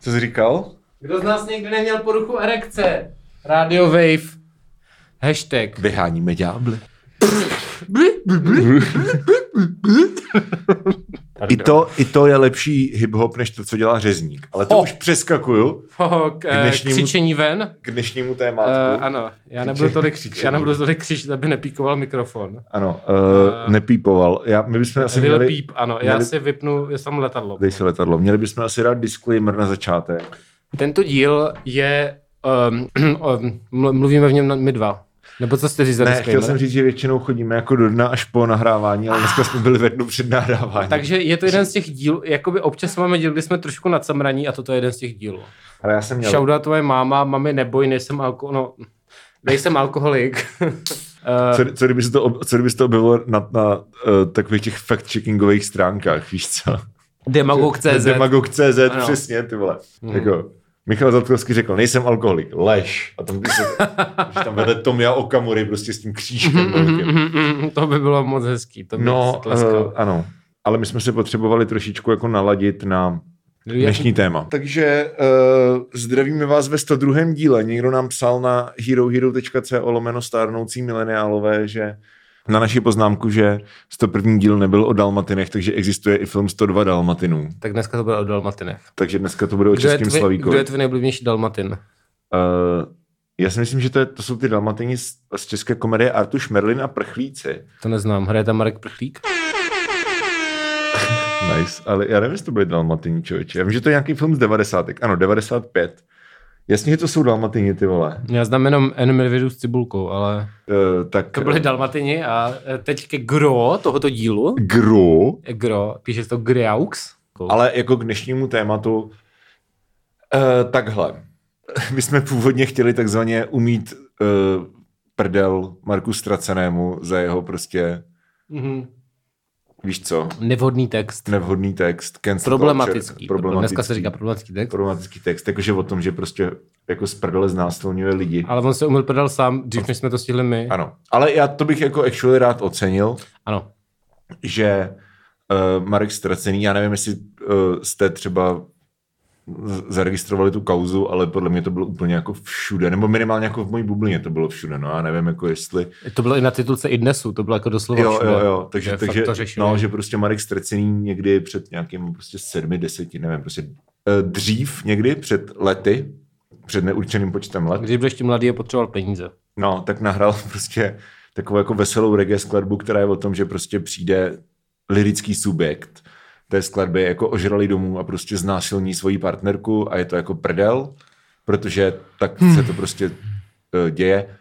Co jsi říkal? Kdo z nás někdy neměl poruchu erekce? Radio Wave. Hashtag. Vyháníme ďábly. I to, I to je lepší hip-hop, než to, co dělá řezník. Ale to Oh. už přeskakuju Ho, k, eh, dnešnímu- křičení ven. k dnešnímu tématu. Uh, ano, já nebudu, tolik, křičení. já nebudu tolik křičet, aby nepíkoval mikrofon. Ano, uh, nepípoval. Já, my bychom asi měli... Peep, ano, já měli- si vypnu, je tam letadlo. Dej si letadlo. Měli bychom asi dát disclaimer na začátek. Tento díl je, um, um, mluvíme v něm na- my dva. Nebo co jste říct Ne, chtěl jsem říct, že většinou chodíme jako do dna až po nahrávání, ale dneska jsme byli ve dnu před nahráváním. Takže je to jeden z těch dílů, jakoby občas máme díl, kdy jsme trošku nadsamraní a toto je jeden z těch dílů. Ale já jsem měl... Shoutout tvoje máma, mami neboj, nejsem alko, no, nejsem alkoholik. Co, co, kdyby se to, ob- co kdyby se to objevilo na, na uh, takových těch fact-checkingových stránkách, víš co? Demagog.cz Demagog.cz, přesně, ty vole. Mm. Jako, Michal Zatkovský řekl, nejsem alkoholik, lež. A tam, když, se, když tam vedle Tomia Okamury prostě s tím křížkem. velkým. Mm, mm, to by bylo moc hezký, to by No, uh, ano. Ale my jsme se potřebovali trošičku jako naladit na dnešní téma. Takže uh, zdravíme vás ve 102. díle. Někdo nám psal na herohero.co lomeno stárnoucí mileniálové, že na naši poznámku, že 101. díl nebyl o Dalmatinech, takže existuje i film 102 Dalmatinů. Tak dneska to bude o Dalmatinech. Takže dneska to bude o Kdo českém tvoj, Slavíkovi. kdo je tvůj nejoblíbenější Dalmatin? Uh, já si myslím, že to, je, to jsou ty Dalmatini z, z české komedie Artuš Merlin a Prchlíci. To neznám. Hraje tam Marek Prchlík? Nice, ale já nevím, jestli to byly Dalmatini, člověče. Já vím, že to je nějaký film z 90. Ano, 95. Jasně, že to jsou Dalmatini, ty vole. Já znám jenom medvědů s cibulkou, ale Uh, tak to byly Dalmatini a eh, teď ke gro tohoto dílu. Gro, Gro, píše se to Griaux. ale jako k dnešnímu tématu uh, takhle. My jsme původně chtěli takzvaně umít uh, prdel Marku Stracenému za jeho prostě, Mhm. Víš co, Nevhodný text. nevhodný text. cancel Problematický. culture, problematický. Dneska se říká problematický text. problematický text, jakože o tom, že prostě jako z prdele znásilňuje lidi. Ale on se umil prdel sám, dřív než jsme to stihli my. Ano, ale já to bych jako actually rád ocenil, Ano. že uh, Marek Stracený, já nevím, jestli uh, jste třeba zaregistrovali tu kauzu, ale podle mě to bylo úplně jako všude, nebo minimálně jako v mojí bublině to bylo všude, no já nevím, jako jestli, To bylo i na titulce i dnesu, to bylo jako doslova jo, všude. jo, jo, takže, takže no, že prostě Marek Stracený někdy před nějakým prostě sedmi, deseti, nevím, prostě uh, dřív někdy, před lety, před neurčeným počtem let, Když byl ještě mladý a potřeboval peníze. No, tak nahrál prostě takovou jako veselou reggae skladbu, která je o tom, že prostě přijde lirický subjekt té skladby jako ožralý domů a prostě znásilní svoji partnerku a je to jako prdel, protože tak se to prostě uh, děje.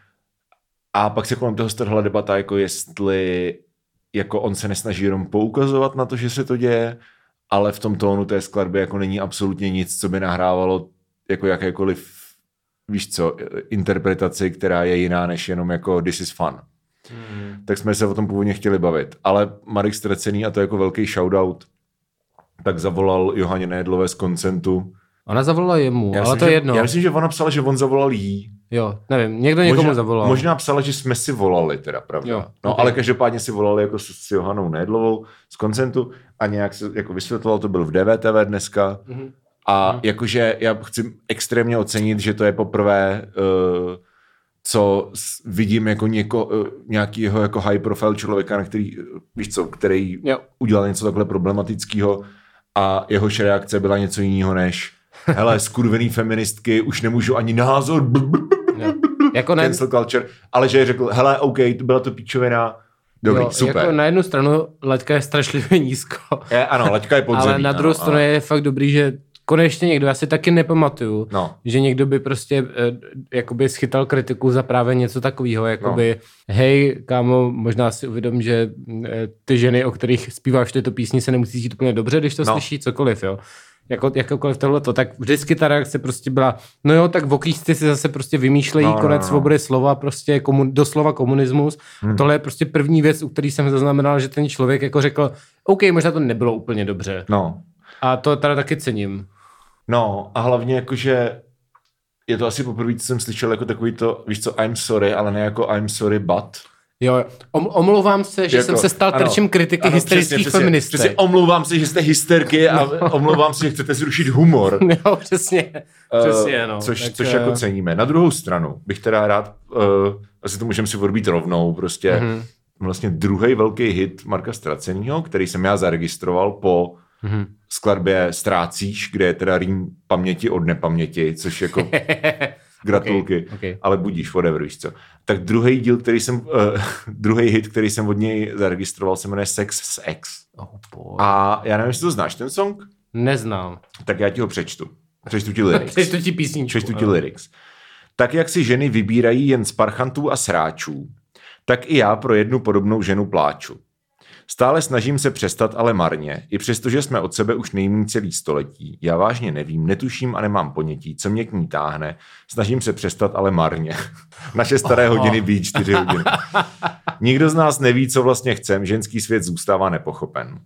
A pak se kolem toho strhla debata, jako jestli jako on se nesnaží jenom poukazovat na to, že se to děje, ale v tom tónu té skladby jako není absolutně nic, co by nahrávalo jako jakékoliv víš co, interpretaci, která je jiná než jenom jako this is fun. Hmm. Tak jsme se o tom původně chtěli bavit. Ale Marek Stracený, a to je jako velký shoutout, tak zavolal Johaně Nejedlové z Koncentu. Ona zavolala jemu, Já ale myslím, to je že, jedno. Já myslím, že ona psala, že on zavolal jí. Jo, nevím, někdo někomu možná, zavolal. Možná psala, že jsme si volali, teda, pravda. Jo, no, ok. ale každopádně si volali jako s, s Johanou Nejedlovou z Koncentu a nějak se jako vysvětloval, to byl v DVTV dneska. Mhm. A jakože já chci extrémně ocenit, že to je poprvé, uh, co vidím jako něko, uh, nějakýho jako high profile člověka, na který, uh, víš co, který Jo. udělal něco takhle problematického a jehož reakce byla něco jiného než hele, skurvený feministky, už nemůžu ani názor, Jo. Jako na, cancel culture, ale že řekl, hele, OK, to byla to píčovina, dobrý, jo, super. Jako na jednu stranu laťka je strašlivě nízko, je, ano, laťka je podzemí. ale na druhou ano, stranu ano. je fakt dobrý, že konečně někdo, já si taky nepamatuju, No. že někdo by prostě eh, jakoby schytal kritiku za právě něco takového, jakoby no. hej, kámo, možná si uvědom, že eh, ty ženy, o kterých zpíváš tyto písni, se nemusí cítit úplně dobře, když to No. no. slyší cokoliv, jo. Jako, jakoukoliv tohleto, tak vždycky ta reakce prostě byla, no jo, tak voklísci si zase prostě vymýšlejí No, no, no, konec no. svobody slova, prostě komun, doslova komunismus. Hmm. Tohle je prostě první věc, u který jsem zaznamenal, že ten člověk jako řekl, OK, možná to nebylo úplně dobře. no. A to teda taky cením. No a hlavně jakože je to asi poprvé, co jsem slyšel jako takový to, víš co, I'm sorry, ale ne jako I'm sorry but. Jo, om, omlouvám se, že jako, jsem se stal ano, terčem kritiky ano, hysterických feministek. Přesně, omlouvám se, že jste hysterky a no. omlouvám se, že chcete zrušit humor. jo, přesně, přesně, uh, no. Což, tak, což jako ceníme. Na druhou stranu bych teda rád, uh, asi to můžeme si odbít rovnou, prostě uh-huh. vlastně druhý velký hit Marka Stracenýho, který jsem já zaregistroval po uh-huh. Skladbě Strácíš, kde je teda rým paměti od nepaměti, což jako Gratulky. Okay, okay. Ale budíš, whatever, víš co. Tak druhý díl, který jsem, uh, druhý hit, který jsem od něj zaregistroval, se jmenuje Sex s X. Oh a já nevím, jestli to znáš, ten song? Neznám. Tak já ti ho přečtu. Přečtu ti lyrics. přečtu ti písničku. Přečtu ti lyrics. Tak, jak si ženy vybírají jen z parchantů a sráčů, tak i já pro jednu podobnou ženu pláču. Stále snažím se přestat, ale marně. I přesto, že jsme od sebe už nejmín celý století. Já vážně nevím, netuším a nemám ponětí, co mě k ní táhne. Snažím se přestat, ale marně. Naše staré oh. hodiny být čtyři hodiny. Nikdo z nás neví, co vlastně chcem, ženský svět zůstává nepochopen.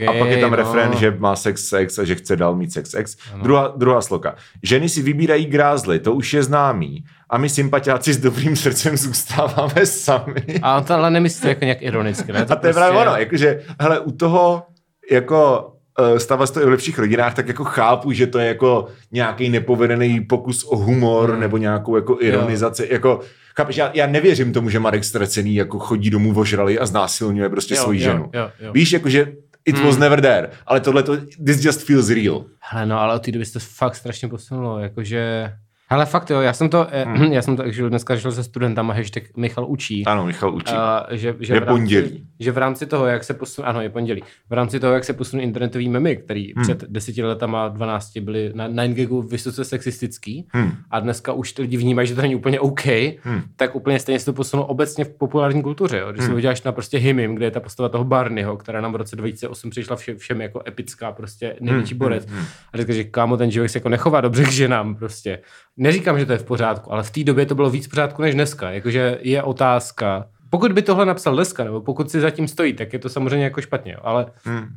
Okay, a pak je tam no. refrén, že má sex sex a že chce dál mít sex sex. Druhá, druhá sloka. Ženy si vybírají grázly, to už je známý. A my sympatiáci s dobrým srdcem zůstáváme sami. A on to ale nemyslí jako nějak ironicky, ne? To a to prostě... je právě ono, jakože, hele, u toho jako uh, stává se to i v lepších rodinách, tak jako chápu, že to je jako nějaký nepovedený pokus o humor hmm. nebo nějakou jako ironizaci. Jo. Jako, chápeš, já, já nevěřím tomu, že Marek Stracený jako chodí domů vožrali a znásilňuje prostě jo, svoji jo, ženu. Jo, jo. Víš, jakože it hmm. was never there, ale tohle to, this just feels real. Hele, no ale od té doby se to fakt strašně posunulo, jakože ale fakt jo, já jsem to, eh, hmm. já jsem to že dneska šel se studentama hashtag Michal učí. Ano, Michal učí. Uh, že, že je v rámci, pondělí. Že v rámci toho, jak se posun, ano, je pondělí. V rámci toho, jak se posunou internetový memy, který hmm. před deseti letama, 12 byly na 9 vysoce sexistický hmm. a dneska už ty lidi vnímají, že to není úplně OK, hmm. tak úplně stejně se to posunulo obecně v populární kultuře. Jo? Když hmm. si uděláš na prostě Himim, kde je ta postava toho Barneyho, která nám v roce 2008 přišla všem, všem jako epická, prostě největší hmm. borec. Hmm. A říká, že kámo, ten člověk se jako nechová dobře k ženám prostě. Neříkám, že to je v pořádku, ale v té době to bylo víc v pořádku než dneska. Jakože je otázka, pokud by tohle napsal dneska, nebo pokud si zatím stojí, tak je to samozřejmě jako špatně, ale hmm.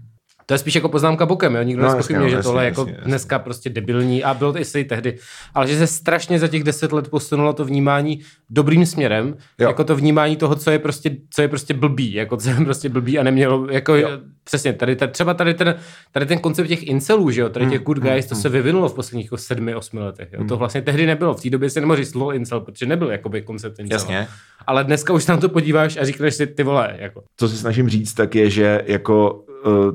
To je spíš jako poznámka bokem, jo? Nikdo no, nespochybně, no, že tohle je jako jasně, dneska jasně. prostě debilní a bylo to i tehdy. Ale že se strašně za těch deset let posunulo to vnímání dobrým směrem, jo. jako to vnímání toho, co je prostě, co je prostě blbý, jako co je prostě blbý a nemělo, jako jo. přesně, tady, tady, třeba tady ten, tady ten koncept těch incelů, že jo, tady těch hmm, good hmm, guys, to mm. se vyvinulo v posledních jako sedmi, osmi letech, jo? To hmm. vlastně tehdy nebylo, v té době se nemohl říct slovo incel, protože nebyl jakoby koncept incel. Jasně. Ale dneska už tam to podíváš a říkáš si, ty vole, jako. Co se snažím říct, tak je, že jako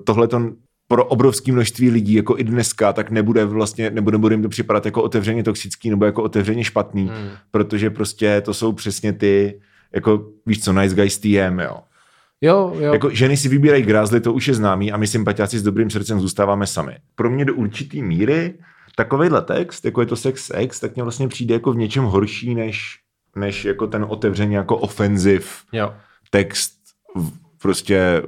tohle to pro obrovské množství lidí, jako i dneska, tak nebude vlastně, nebude, nebude jim to připadat jako otevřeně toxický nebo jako otevřeně špatný, hmm. protože prostě to jsou přesně ty, jako víš co, nice guys TM, jo. Jo, jo. Jako ženy si vybírají grázly, to už je známý a my sympatiáci s dobrým srdcem zůstáváme sami. Pro mě do určitý míry takovýhle text, jako je to sex X, tak mě vlastně přijde jako v něčem horší, než, než jako ten otevřeně jako ofenziv text prostě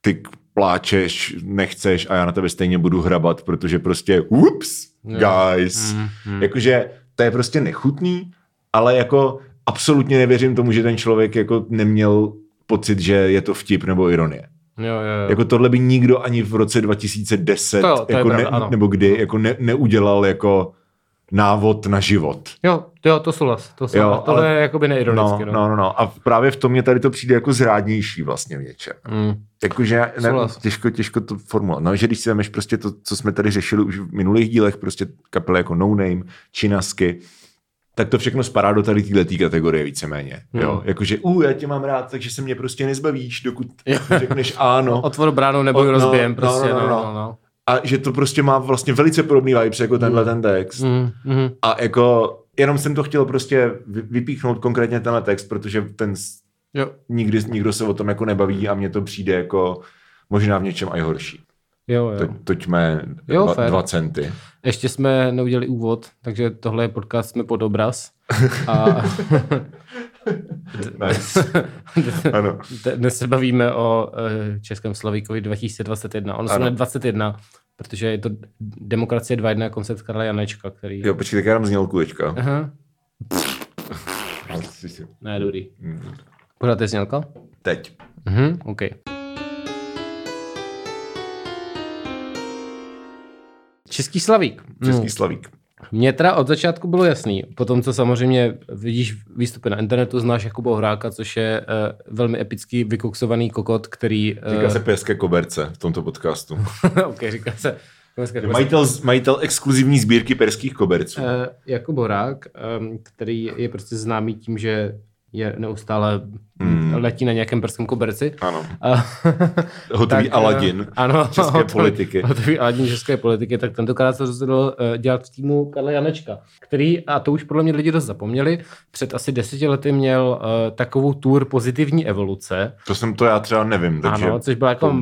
ty pláčeš, nechceš a já na tebe stejně budu hrabat, protože prostě ups, guys. Mm, mm. Jakože to je prostě nechutný, ale jako absolutně nevěřím tomu, že ten člověk jako neměl pocit, že je to vtip nebo ironie. Jo, jo, jo. Jako tohle by nikdo ani v roce 2010 to, to jako pravda, ne, nebo kdy jako ne, neudělal jako návod na život. Jo, jo, to souhlas. To souhlas. Jo, Tohle ale, je jakoby neironicky. No, no, no, no. A právě v tom mě tady to přijde jako zrádnější vlastně většinou. Mm. Jakože ne, těžko, těžko to formulovat. No, že když si vemeš prostě to, co jsme tady řešili už v minulých dílech, prostě kapely jako No Name, Činasky, tak to všechno spadá do tady této kategorie víceméně. Hmm. Jo? Jakože, u, já tě mám rád, takže se mě prostě nezbavíš, dokud řekneš ano. Otvor bránu nebo no, rozbijem, prostě, no, no, no, no. no a že to prostě má vlastně velice podobný vibes jako tenhle mm. ten text. Mm, mm. A jako jenom jsem to chtěl prostě vypíchnout konkrétně tenhle text, protože ten jo. Nikdy, nikdo se o tom jako nebaví a mně to přijde jako možná v něčem i horší. Jo, jo. To, toďme jo, dva, dva centy. Ještě jsme neudělali úvod, takže tohle je podcast, jsme pod obraz. A... nice. ano. Dnes se bavíme o eh, Českém Slavíkovi 2021. On se jmenuje 21, protože je to Demokracie 2.1 koncept Karla Janečka, který... Jo, počkej, tak já dám znělku teďka. Aha. ne, dobrý. Mm. Pořád je znělka? Teď. Mhm, OK. Český Slavík. Český Slavík. Mně teda od začátku bylo jasný, potom co samozřejmě vidíš výstupy na internetu, znáš Jakuba Hráka, což je uh, velmi epický vykoksovaný kokot, který... Uh... Říká se pěské koberce v tomto podcastu. ok, říká se Majitel, majitel exkluzivní sbírky perských koberců. Uh, Jakub Horák, um, který je prostě známý tím, že je neustále hmm. letí na nějakém prském koberci. Ano. hotový tak, Aladin ano, české hotový, politiky. Hotový Aladin české politiky, tak tentokrát se rozhodl uh, dělat v týmu Karla Janečka, který, a to už podle mě lidi dost zapomněli, před asi deseti lety měl uh, takovou tour pozitivní evoluce. To jsem to já třeba nevím, takže Ano, což byla jako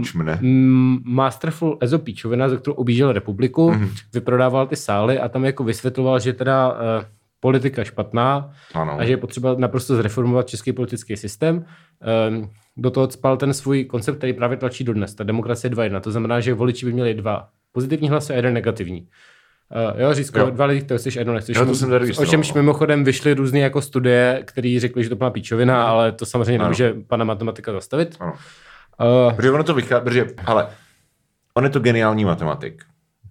masterful Ezo Píčovina, za kterou objížděl republiku, mm. vyprodával ty sály a tam jako vysvětloval, že teda uh, politika špatná ano. a že je potřeba naprosto zreformovat český politický systém. Ehm, do toho spal ten svůj koncept, který právě tlačí dodnes. Ta demokracie 2.1. To znamená, že voliči by měli dva pozitivní hlasy a jeden negativní. Uh, jo, Řízko, jo. dva lidi, to chceš, jedno nechceš. Jo, to jsem o čemž no. mimochodem vyšly různé jako studie, které řekly, že to byla píčovina, ano. ale to samozřejmě ano. nemůže pana matematika zastavit. Ano. Uh, protože ono to vychází, protože, ale on je to geniální matematik.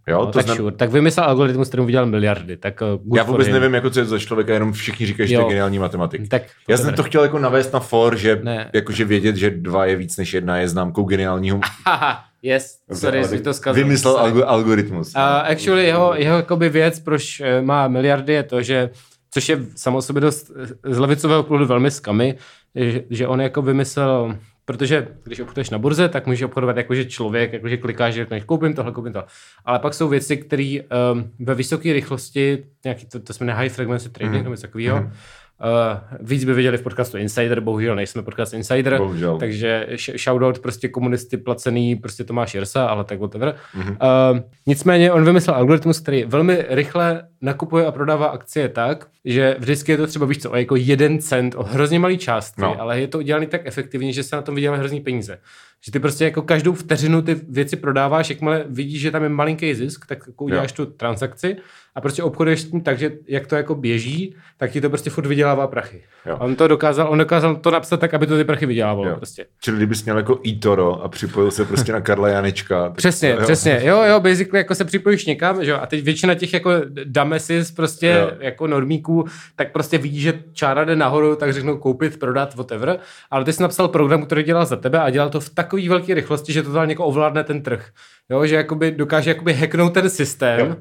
Jo, no, to tak, znam... sure. tak vymyslel algoritmus, který udělal miliardy. Tak, uh, Já vůbec nevím, jako co je za člověka, jenom všichni říkají, že to je geniální matematik. Tak, Já jsem to chtěl jako navést na for, že jakože vědět, že dva je víc než jedna, je známkou geniálního. yes, sorry, jsi to zkazil. Vymyslel alg- algoritmus. Uh, actually, jeho, jeho jakoby věc, proč eh, má miliardy, je to, že což je samo sobě dost eh, z levicového pohledu velmi skamy, že, že on jako vymyslel Protože když obchoduješ na burze, tak můžeš obchodovat jakože člověk, jakože klikáš, že řekneš, koupím tohle, koupím to. Ale pak jsou věci, které um, ve vysoké rychlosti, nějaký, to, to jsme high frequency trading, mm. nebo něco takového, mm Uh, víc by viděli v podcastu Insider, bohužel nejsme podcast Insider, bohužel. takže shoutout prostě komunisty placený, prostě Tomáš Jersa, ale tak whatever. Mm-hmm. Uh, nicméně on vymyslel algoritmus, který velmi rychle nakupuje a prodává akcie tak, že vždycky je to třeba, víš co, o jako jeden cent, o hrozně malý částky, no. ale je to udělané tak efektivně, že se na tom vydělávají hrozný peníze. Že ty prostě jako každou vteřinu ty věci prodáváš, jakmile vidíš, že tam je malinký zisk, tak jako uděláš jo. tu transakci a prostě obchoduješ s tím tak, že jak to jako běží, tak ti to prostě furt vydělává prachy. Jo. On to dokázal, on dokázal to napsat tak, aby to ty prachy vydělávalo. Jo. Prostě. Čili kdybys měl jako eToro a připojil se prostě na Karla Janečka. přesně, to, jo. přesně. Jo, jo, basically jako se připojíš někam, že jo, a teď většina těch jako damesis prostě jo. jako normíků, tak prostě vidí, že čára jde nahoru, tak řeknou koupit, prodat, whatever. Ale ty jsi napsal program, který dělal za tebe a dělal to v takové velké rychlosti, že to někoho ovládne ten trh. Jo, že jakoby dokáže jakoby hacknout ten systém. Jo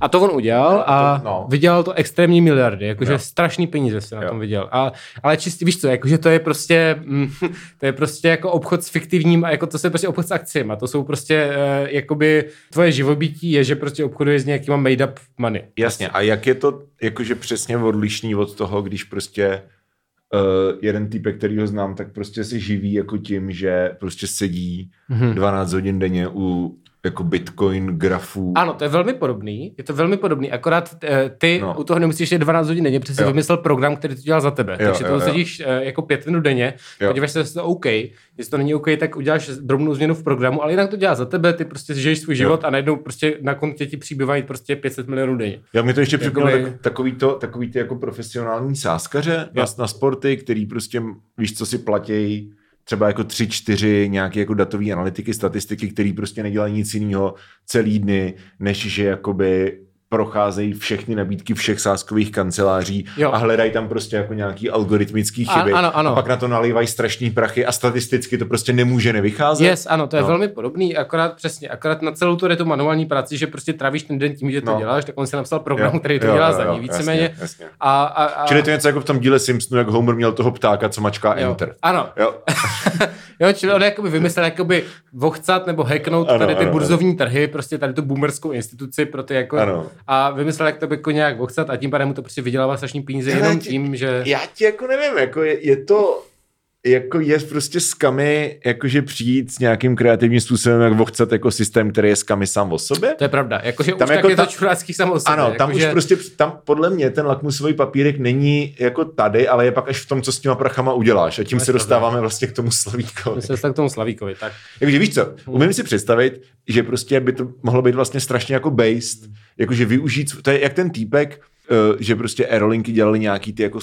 a to on udělal a no. vydělal to extrémní miliardy, jakože jo. strašný peníze se na jo. tom vydělal. A, ale čistě, víš co, jakože to je prostě, mm, to je prostě jako obchod s fiktivním a jako to je prostě obchod s akciemi. To jsou prostě, uh, jakoby tvoje živobytí je, že prostě obchoduje s nějakýma made up money. Jasně, a jak je to jakože přesně odlišný od toho, když prostě Uh, jeden týpek, který ho znám, tak prostě se živí jako tím, že prostě sedí mm-hmm. 12 hodin denně u jako Bitcoin grafů. Ano, to je velmi podobný, je to velmi podobný, akorát eh, ty no. u toho nemusíš jít 12 hodin denně, protože jsi vymyslel program, který to dělá za tebe. Jo, Takže to sedíš eh, jako pět minut denně, jo. podíváš se, jestli to OK, jestli to není OK, tak uděláš drobnou změnu v programu, ale jinak to dělá za tebe, ty prostě žiješ svůj život jo. a najednou prostě na kontě ti přibývají prostě 500 milionů denně. Já mi to ještě připomnělo tak, takový, to, takový ty jako profesionální sáskaře na, na sporty, který prostě víš, co si platí třeba jako tři, čtyři nějaké jako datové analytiky, statistiky, které prostě nedělají nic jiného celý dny, než že jakoby procházejí všechny nabídky všech sáskových kanceláří jo. a hledají tam prostě jako nějaký algoritmický chyby. A, ano, ano. A pak na to nalývají strašný prachy a statisticky to prostě nemůže nevycházet. Yes, ano, to je no. velmi podobný, akorát přesně, akorát na celou tu, tu manuální práci, že prostě trávíš ten den tím, že to no. děláš, tak on si napsal program, jo, který to jo, dělá jo, za ní, víceméně. A, a, a... Čili to je něco jako v tom díle Simpsonu, jak Homer měl toho ptáka, co mačká jo. Enter. Ano. Jo. jo, čili on jakoby vymyslel jakoby vochcat nebo hacknout ano, tady ty ano, burzovní ano. trhy, prostě tady tu boomerskou instituci pro ty jako ano a vymyslel, jak to by jako nějak vochcat a tím pádem mu to prostě vydělává strašný peníze jenom tím, že... Já ti jako nevím, jako je, je to jako je prostě skamy, jakože přijít s nějakým kreativním způsobem, jak vochcat jako systém, který je skamy sám o sobě. To je pravda, jakože tam už jako tak je to čurácký sám o sobě. Ano, tam jako už že... prostě, tam podle mě ten lakmusový papírek není jako tady, ale je pak až v tom, co s těma prachama uděláš. A tím se dostáváme vlastně k tomu Slavíkovi. My se k tomu Slavíkovi, tak. Takže víš co, umím si představit, že prostě by to mohlo být vlastně strašně jako based, jakože využít, to je jak ten týpek, uh, že prostě aerolinky dělali nějaký ty jako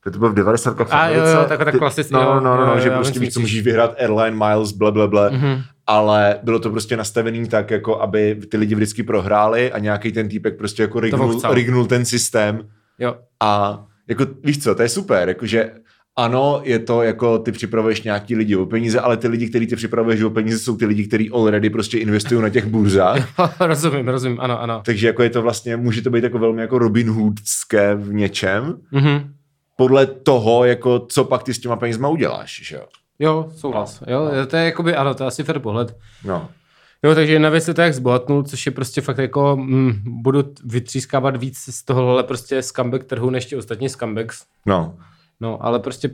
scam to bylo v 90. v A jo, jo, tak, tak klasicky. No, jo, no, no, jo, no, jo, že já prostě víš, co že- můžeš vyhrát airline miles, ble, ble, ble, Mhm. ale bylo to prostě nastavený tak, jako aby ty lidi vždycky prohráli a nějaký ten týpek prostě jako rignul, rignul ten systém Jo. a jako víš co, to je super, jakože ano, je to jako ty připravuješ nějaký lidi o peníze, ale ty lidi, kteří ty připravuješ o peníze, jsou ty lidi, kteří already prostě investují na těch burzách. rozumím, rozumím, ano, ano. Takže jako je to vlastně, může to být jako velmi jako Robin Hoodské v něčem, Mhm. Podle toho, jako co pak ty s těma penězma uděláš, že jo? Jo, souhlas. Jo, to je jakoby, ano, to je asi fair pohled. No. Jo, takže jedna věc je to, jak zbohatnul, což je prostě fakt jako, mm, budu vytřískávat víc z tohohle prostě scumbag trhu, než ti ostatní scumbags. No. No, ale prostě,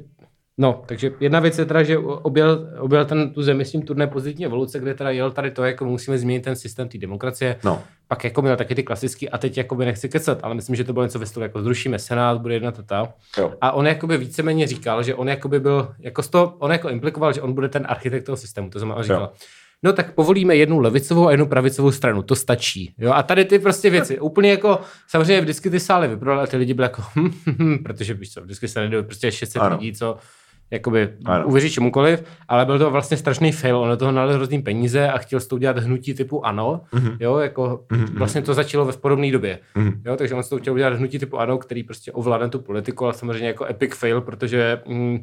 no, takže jedna věc je teda, že objel, objel ten, tu zemi s tím turné pozitivní evoluce, kde teda jel tady to, jako musíme změnit ten systém té demokracie. No. Pak jako měl taky ty klasický, a teď jakoby nechci kecat, ale myslím, že to bylo něco ve stylu, jako zrušíme senát, bude jedna tata. Jo. A on jakoby víceméně říkal, že on jakoby byl, jako z toho, on jako implikoval, že on bude ten architekt toho systému. To znamená, říkal, Jo. no tak povolíme jednu levicovou a jednu pravicovou stranu, to stačí. Jo? A tady ty prostě věci, úplně jako, samozřejmě vždycky ty sály vyprodaly a ty lidi byli jako, hm, hm, hm, protože víš co, vždycky se nejde prostě 600 Ano. lidí, co jakoby Ano. uvěří čemukoliv, ale byl to vlastně strašný fail, on do toho nalil hrozný peníze a chtěl s tou dělat hnutí typu ano, mm-hmm. jo, jako mm-hmm. vlastně to začalo ve podobné době, Mhm. jo, takže on s tou chtěl udělat hnutí typu ano, který prostě ovládne tu politiku, ale samozřejmě jako epic fail, protože mm,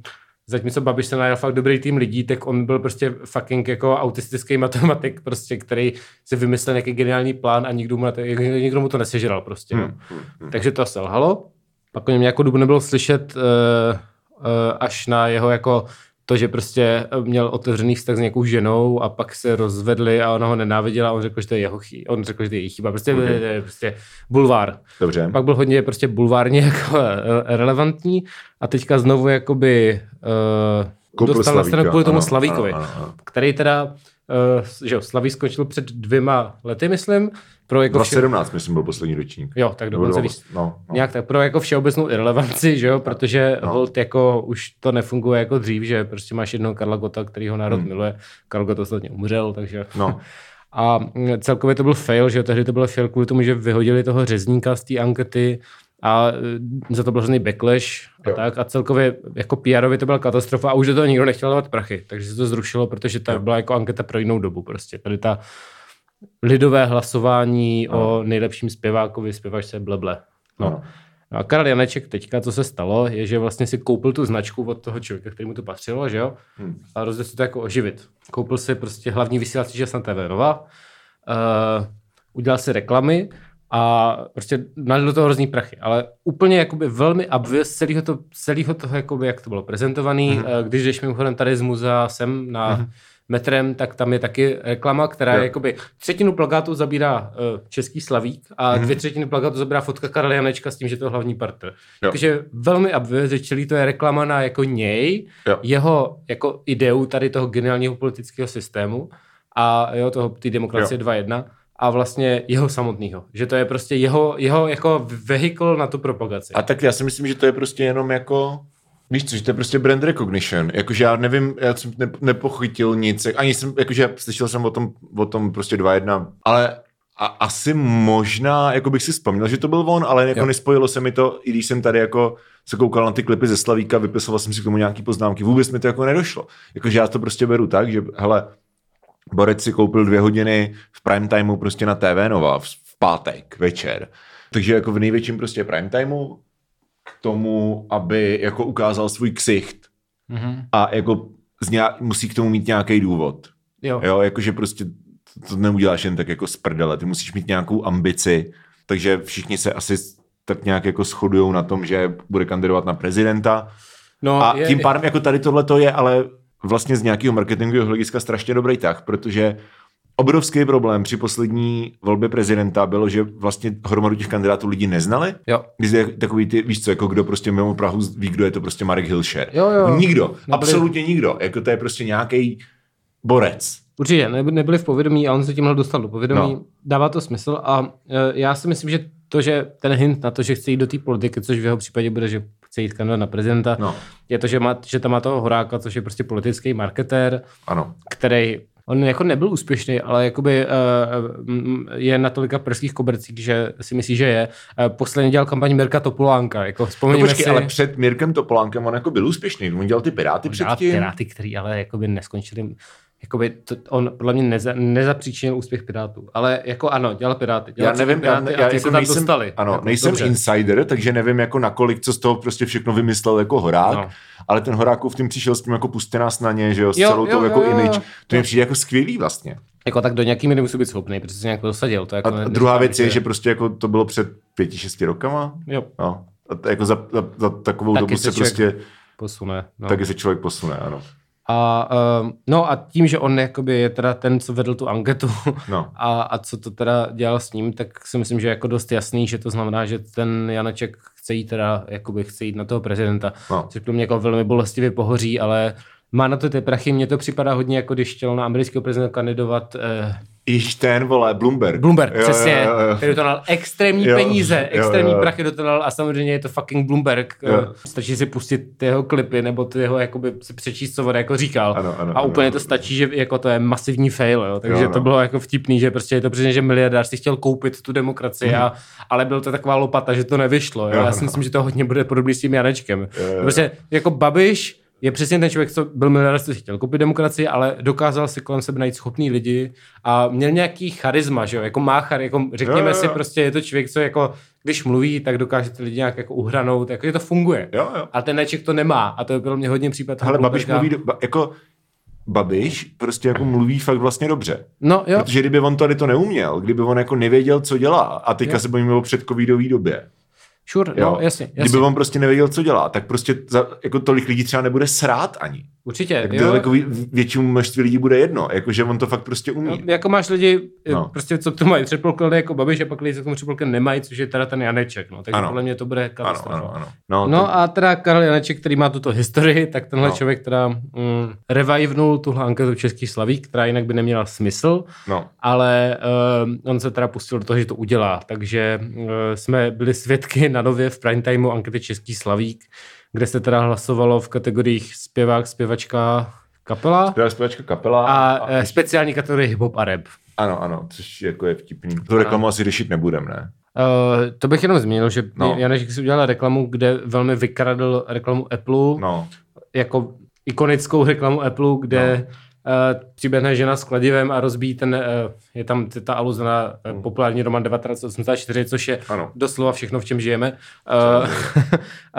Zatímco Babiš se najel fakt dobrý tým lidí, tak on byl prostě fucking jako autistický matematik, prostě, který si vymyslel nějaký geniální plán a nikdo mu, na to, nikdo mu to nesežral prostě. Hmm. Mm. Takže to selhalo. Pak o něm nějakou dobu nebylo slyšet uh, až na jeho jako to, že prostě měl otevřený vztah s nějakou ženou a pak se rozvedli a ona ho nenáviděla a on řekl, že to je jeho chyba. On řekl, že to je její chyba. Prostě, Ok. okay. je prostě bulvár. Dobře. Pak byl hodně prostě bulvárně jako eh, relevantní a teďka znovu jakoby uh, Koupil dostal na Slavíka, stranu kvůli tomu ano, Slavíkovi, ano, ano. který teda, uh, že jo, Slaví skončil před dvěma lety, myslím, pro jako vše... 2017, myslím, byl poslední ročník. Jo, tak dokonce, dva- víš, no, no. nějak tak pro jako všeobecnou irrelevanci, že jo, protože No. hold jako už to nefunguje jako dřív, že prostě máš jednoho Karla Gota, který ho národ Hmm. miluje, Karl Gott ostatně umřel, takže no. a celkově to byl fail, že jo, tehdy to byl fail kvůli tomu, že vyhodili toho řezníka z té ankety a e, za to byl hrozný backlash a Jo. tak a celkově jako PR-ově to byla katastrofa a už do toho nikdo nechtěl dávat prachy, takže se to zrušilo, protože ta Jo. byla jako anketa pro jinou dobu prostě. Tady ta lidové hlasování o nejlepším zpěvákovi, zpěvačce, bleble. No. No a Karel Janeček teďka, co se stalo, je, že vlastně si koupil tu značku od toho člověka, který mu to patřilo, že jo? Hmm. A rozjel si to jako oživit. Koupil si prostě hlavní vysílací čas na TV Nova, uh, udělal si reklamy a prostě nalil do toho hrozný prachy. Ale úplně jakoby velmi obvious celého, to, celého toho, jakoby, jak to bylo prezentovaný. Mhm. Mm-hmm. Když jdeš mimochodem tady z muzea sem na mm-hmm. metrem, tak tam je taky reklama, která Jo. je jakoby třetinu plakátu zabírá uh, český slavík a Mhm. dvě třetiny plakátu zabírá fotka Karla Janečka s tím, že to je hlavní partner. Jo. Takže velmi obvious, že celý to je reklama na jako něj, Jo. jeho jako ideu tady toho geniálního politického systému a jo, toho, ty demokracie 2.1 a vlastně jeho samotného. Že to je prostě jeho, jeho jako vehikl na tu propagaci. A tak já si myslím, že to je prostě jenom jako Víš co, že to je prostě brand recognition. Jakože já nevím, já jsem ne, nepochytil nic, ani jsem, jakože slyšel jsem o tom, o tom prostě 2.1, ale a asi možná, jako bych si vzpomněl, že to byl on, ale jako Jo. nespojilo se mi to, i když jsem tady jako se koukal na ty klipy ze Slavíka, vypisoval jsem si k tomu nějaký poznámky, vůbec mi to jako nedošlo. Jakože já to prostě beru tak, že hele, Borec si koupil dvě hodiny v prime timeu prostě na TV Nova v, v pátek večer. Takže jako v největším prostě prime timeu k tomu, aby jako ukázal svůj ksicht Mm-hmm. a jako z nějak, musí k tomu mít nějaký důvod. Jo. Jo, jakože prostě to, to neuděláš jen tak jako z prdele, ty musíš mít nějakou ambici, takže všichni se asi tak nějak jako shodujou na tom, že bude kandidovat na prezidenta No, a tím pádem jako tady tohle to je ale vlastně z nějakého marketingového hlediska strašně dobrý tah, protože obrovský problém při poslední volbě prezidenta bylo, že vlastně hromadu těch kandidátů lidi neznali. Jo. Když je takový ty, víš co, jako kdo prostě mimo Prahu ví, kdo je to prostě Marek Hilšer. Jo, jo. Jako Nikdo, Nebyli- absolutně nikdo. Jako to je prostě nějaký borec. Určitě, neby- nebyli v povědomí a on se tímhle dostal do povědomí. No. No. Dává to smysl a e, já si myslím, že to, že ten hint na to, že chce jít do té politiky, což v jeho případě bude, že chce jít kandidát na prezidenta, No. je to, že, má, že tam má toho Horáka, což je prostě politický marketér, Ano. který On jako nebyl úspěšný, ale jakoby uh, je na tolika perských kobercích, že si myslí, že je. Uh, posledně dělal kampaň Mirka Topolánka. Jako no počkej, si... ale před Mirkem Topolánkem on jako byl úspěšný. On dělal ty Piráty předtím. Piráty, který ale jakoby neskončili jakoby to, on podle mě neza, nezapříčinil úspěch Pirátů. Ale jako ano, dělal Piráty. Dělal já nevím, Piráty já, já jako se nejsem, dostali. Ano, jako, nejsem dobře. insider, takže nevím jako nakolik, co z toho prostě všechno vymyslel jako Horák, no. ale ten Horákův tím přišel s tím jako puste nás na ně, že jo, s jo, celou jo, tou jako jo, image. To mi přijde jako skvělý vlastně. Jako tak do nějaký míry musí být schopný, protože se nějak dosadil. To jako a ne, druhá věc je, že prostě jako to bylo před pěti, šesti rokama. Jo. No. A jako za, za, za takovou Taky dobu se, se prostě posune. No. Taky se člověk posune, ano. A, uh, no a tím, že on jakoby je teda ten, co vedl tu anketu no. a, a co to teda dělal s ním, tak si myslím, že je jako dost jasný, že to znamená, že ten Janeček chce jít teda, jakoby chce jít na toho prezidenta, no. což pro mě jako velmi bolestivě pohoří, ale má na to ty prachy, mně to připadá hodně jako když chtěl na amerického prezidenta kandidovat eh, Již ten, vole, Bloomberg. Bloomberg, jo, přesně, jo, jo, jo. který dotonal extrémní jo, peníze, extrémní jo, jo. prachy dotonal a samozřejmě je to fucking Bloomberg. Jo. Stačí si pustit jeho klipy nebo ty jeho jakoby si přečíst, co on jako říkal. Ano, ano, a úplně ano, to stačí, že jako to je masivní fail, jo. takže jo, to bylo jako vtipný, že prostě je to přesně, že miliardář si chtěl koupit tu demokracii, mm. a, ale byl to taková lopata, že to nevyšlo. Jo. Jo, Já si myslím, že to hodně bude podobný s tím Janečkem. Jo, jo. Prostě jako Babiš, je přesně ten člověk, co byl miliardář, co chtěl koupit demokracii, ale dokázal si kolem sebe najít schopný lidi a měl nějaký charisma, že jo, jako má char, jako řekněme jo, jo, jo. si prostě, je to člověk, co jako, když mluví, tak dokáže ty lidi nějak jako uhranout, jako to funguje. Jo, jo. A ten neček to nemá a to je pro mě hodně případ. Ale Babiš mluví, do, jako Babiš prostě jako mluví fakt vlastně dobře. No, jo. Protože kdyby on tady to neuměl, kdyby on jako nevěděl, co dělá, a teďka jo. se bavíme o předcovidové době, Sure, jo. no, jasně, jasně. Kdyby on prostě nevěděl, co dělá, tak prostě za, jako tolik lidí třeba nebude srát ani. Určitě. Tak jo. jako většímu množství lidí bude jedno, jakože on to fakt prostě umí. No, jako máš lidi, no. prostě co k tomu mají předpoklady jako Babiš a pak lidi, co k tomu předpoklady nemají, což je teda ten Janeček, no. Takže ano. podle mě to bude katastrofa. Ano, ano, ano. No, no ten... a teda Karel Janeček, který má tuto historii, tak tenhle no. člověk teda mm, revivenul tuhle anketu Český slaví, která jinak by neměla smysl, no. ale uh, on se teda pustil do toho, že to udělá. Takže uh, jsme byli svědky na nově v prime timeu ankety Český slavík, kde se teda hlasovalo v kategoriích zpěvák, zpěvačka, kapela. Zpěvák, zpěvačka, kapela. A, a e, speciální kategorie hip-hop a rap. Ano, ano, což jako je vtipný. Tu reklamu asi řešit nebudem, ne? Uh, to bych jenom zmínil, že no. Janeš si udělal reklamu, kde velmi vykradl reklamu Apple, no. jako ikonickou reklamu Apple, kde no přiběhne žena s kladivem a rozbíjí ten, uh, je tam ta aluze na uh, populární roman 1984, což je ano. doslova všechno, v čem žijeme.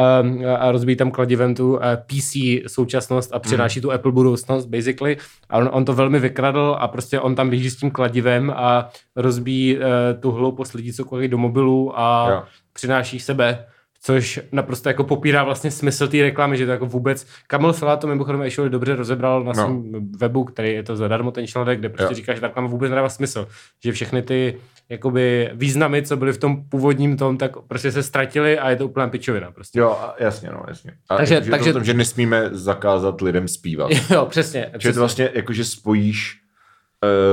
A rozbíjí tam kladivem tu PC současnost a přináší mm. tu Apple budoucnost, basically. A on, on to velmi vykradl a prostě on tam běží s tím kladivem a rozbíjí tu hloupost lidí, co kolí do mobilu a jo. přináší sebe což naprosto jako popírá vlastně smysl té reklamy, že to jako vůbec, Kamil Fila to mimochodem ještě dobře rozebral na no. svém webu, který je to zadarmo ten článek, kde prostě jo. říká, že ta reklama vůbec nedává smysl, že všechny ty jakoby významy, co byly v tom původním tom, tak prostě se ztratily a je to úplná pičovina. Prostě. Jo, jasně, no, jasně. A takže, takže... To tom, že nesmíme zakázat lidem zpívat. Jo, přesně. Že to vlastně jako, že spojíš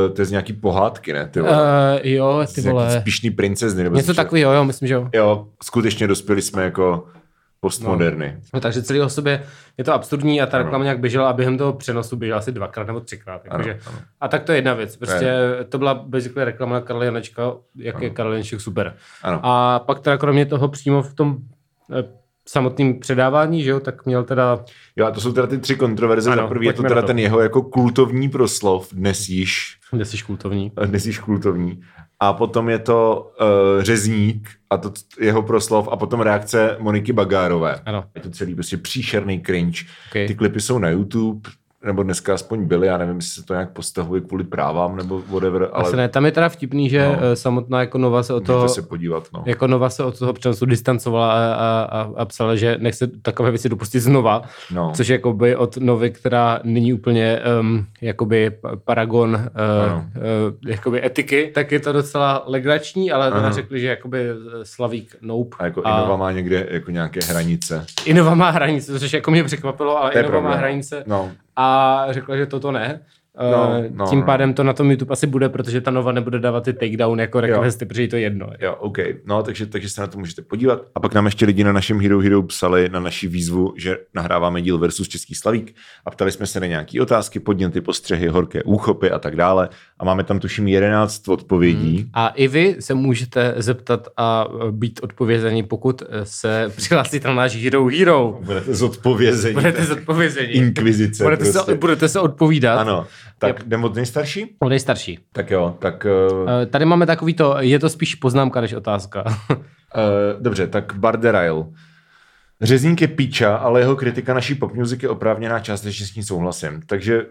Uh, to je z nějaký pohádky, ne? Ty vole. Uh, jo, ty vole. Spíšný princezny. Nebo Něco takového, jo, myslím, že jo. Jo, skutečně dospěli jsme jako postmoderny. No. no takže celý o sobě je to absurdní a ta reklama nějak běžela a během toho přenosu běžela asi dvakrát nebo třikrát. Ano, takže, ano. A tak to je jedna věc. Prostě je. to byla basically reklama na Karla Janečka, jak ano. je Karel Janeček super. Ano. A pak teda kromě toho přímo v tom eh, samotným předávání, že jo, tak měl teda... Jo, a to jsou teda ty tři kontroverze. Ano, Za prvý je to teda to. ten jeho jako kultovní proslov, dnes již. Dnes již kultovní. Dnes již kultovní. A potom je to uh, řezník a to jeho proslov a potom reakce Moniky Bagárové. Ano. Je to celý prostě příšerný cringe. Okay. Ty klipy jsou na YouTube, nebo dneska aspoň byly, já nevím, jestli se to nějak postahuje kvůli právám nebo whatever. Ale... Asi ne, tam je teda vtipný, že no. Eh, samotná jako Nova se o toho... se podívat, no. Jako Nova se od toho přenosu distancovala a, a, a, a psala, že nechce takové věci dopustit znova, no. což je jakoby od Novy, která není úplně um, jakoby paragon uh, uh, jakoby etiky, tak je to docela legrační, ale teda řekli, že jakoby Slavík nope. A jako a... Inova má někde jako nějaké hranice. Inova má hranice, což jako mě překvapilo, ale Inova problém. má hranice. No a řekla, že toto ne. No, no, Tím pádem to na tom YouTube asi bude, protože ta Nova nebude dávat ty takedown jako requesty, protože je to jedno. Jo, OK. No, takže, takže se na to můžete podívat. A pak nám ještě lidi na našem Hero Hero psali na naší výzvu, že nahráváme díl versus Český Slavík a ptali jsme se na nějaké otázky, podněty, postřehy, horké úchopy a tak dále. A máme tam tuším 11 odpovědí. Hmm. A i vy se můžete zeptat a být odpovězení, pokud se přihlásíte na náš Hero Hero. Budete zodpovězení. Budete zodpovězení. Inkvizice. Budete, prostě. se, budete se odpovídat. Ano. Tak yep. jdeme od nejstarší? Od nejstarší. Tak jo, tak... Uh... Tady máme takový to, je to spíš poznámka než otázka. uh, dobře, tak Barderail. Řezník je píča, ale jeho kritika naší pop music je oprávněná částečně s ní souhlasím. Takže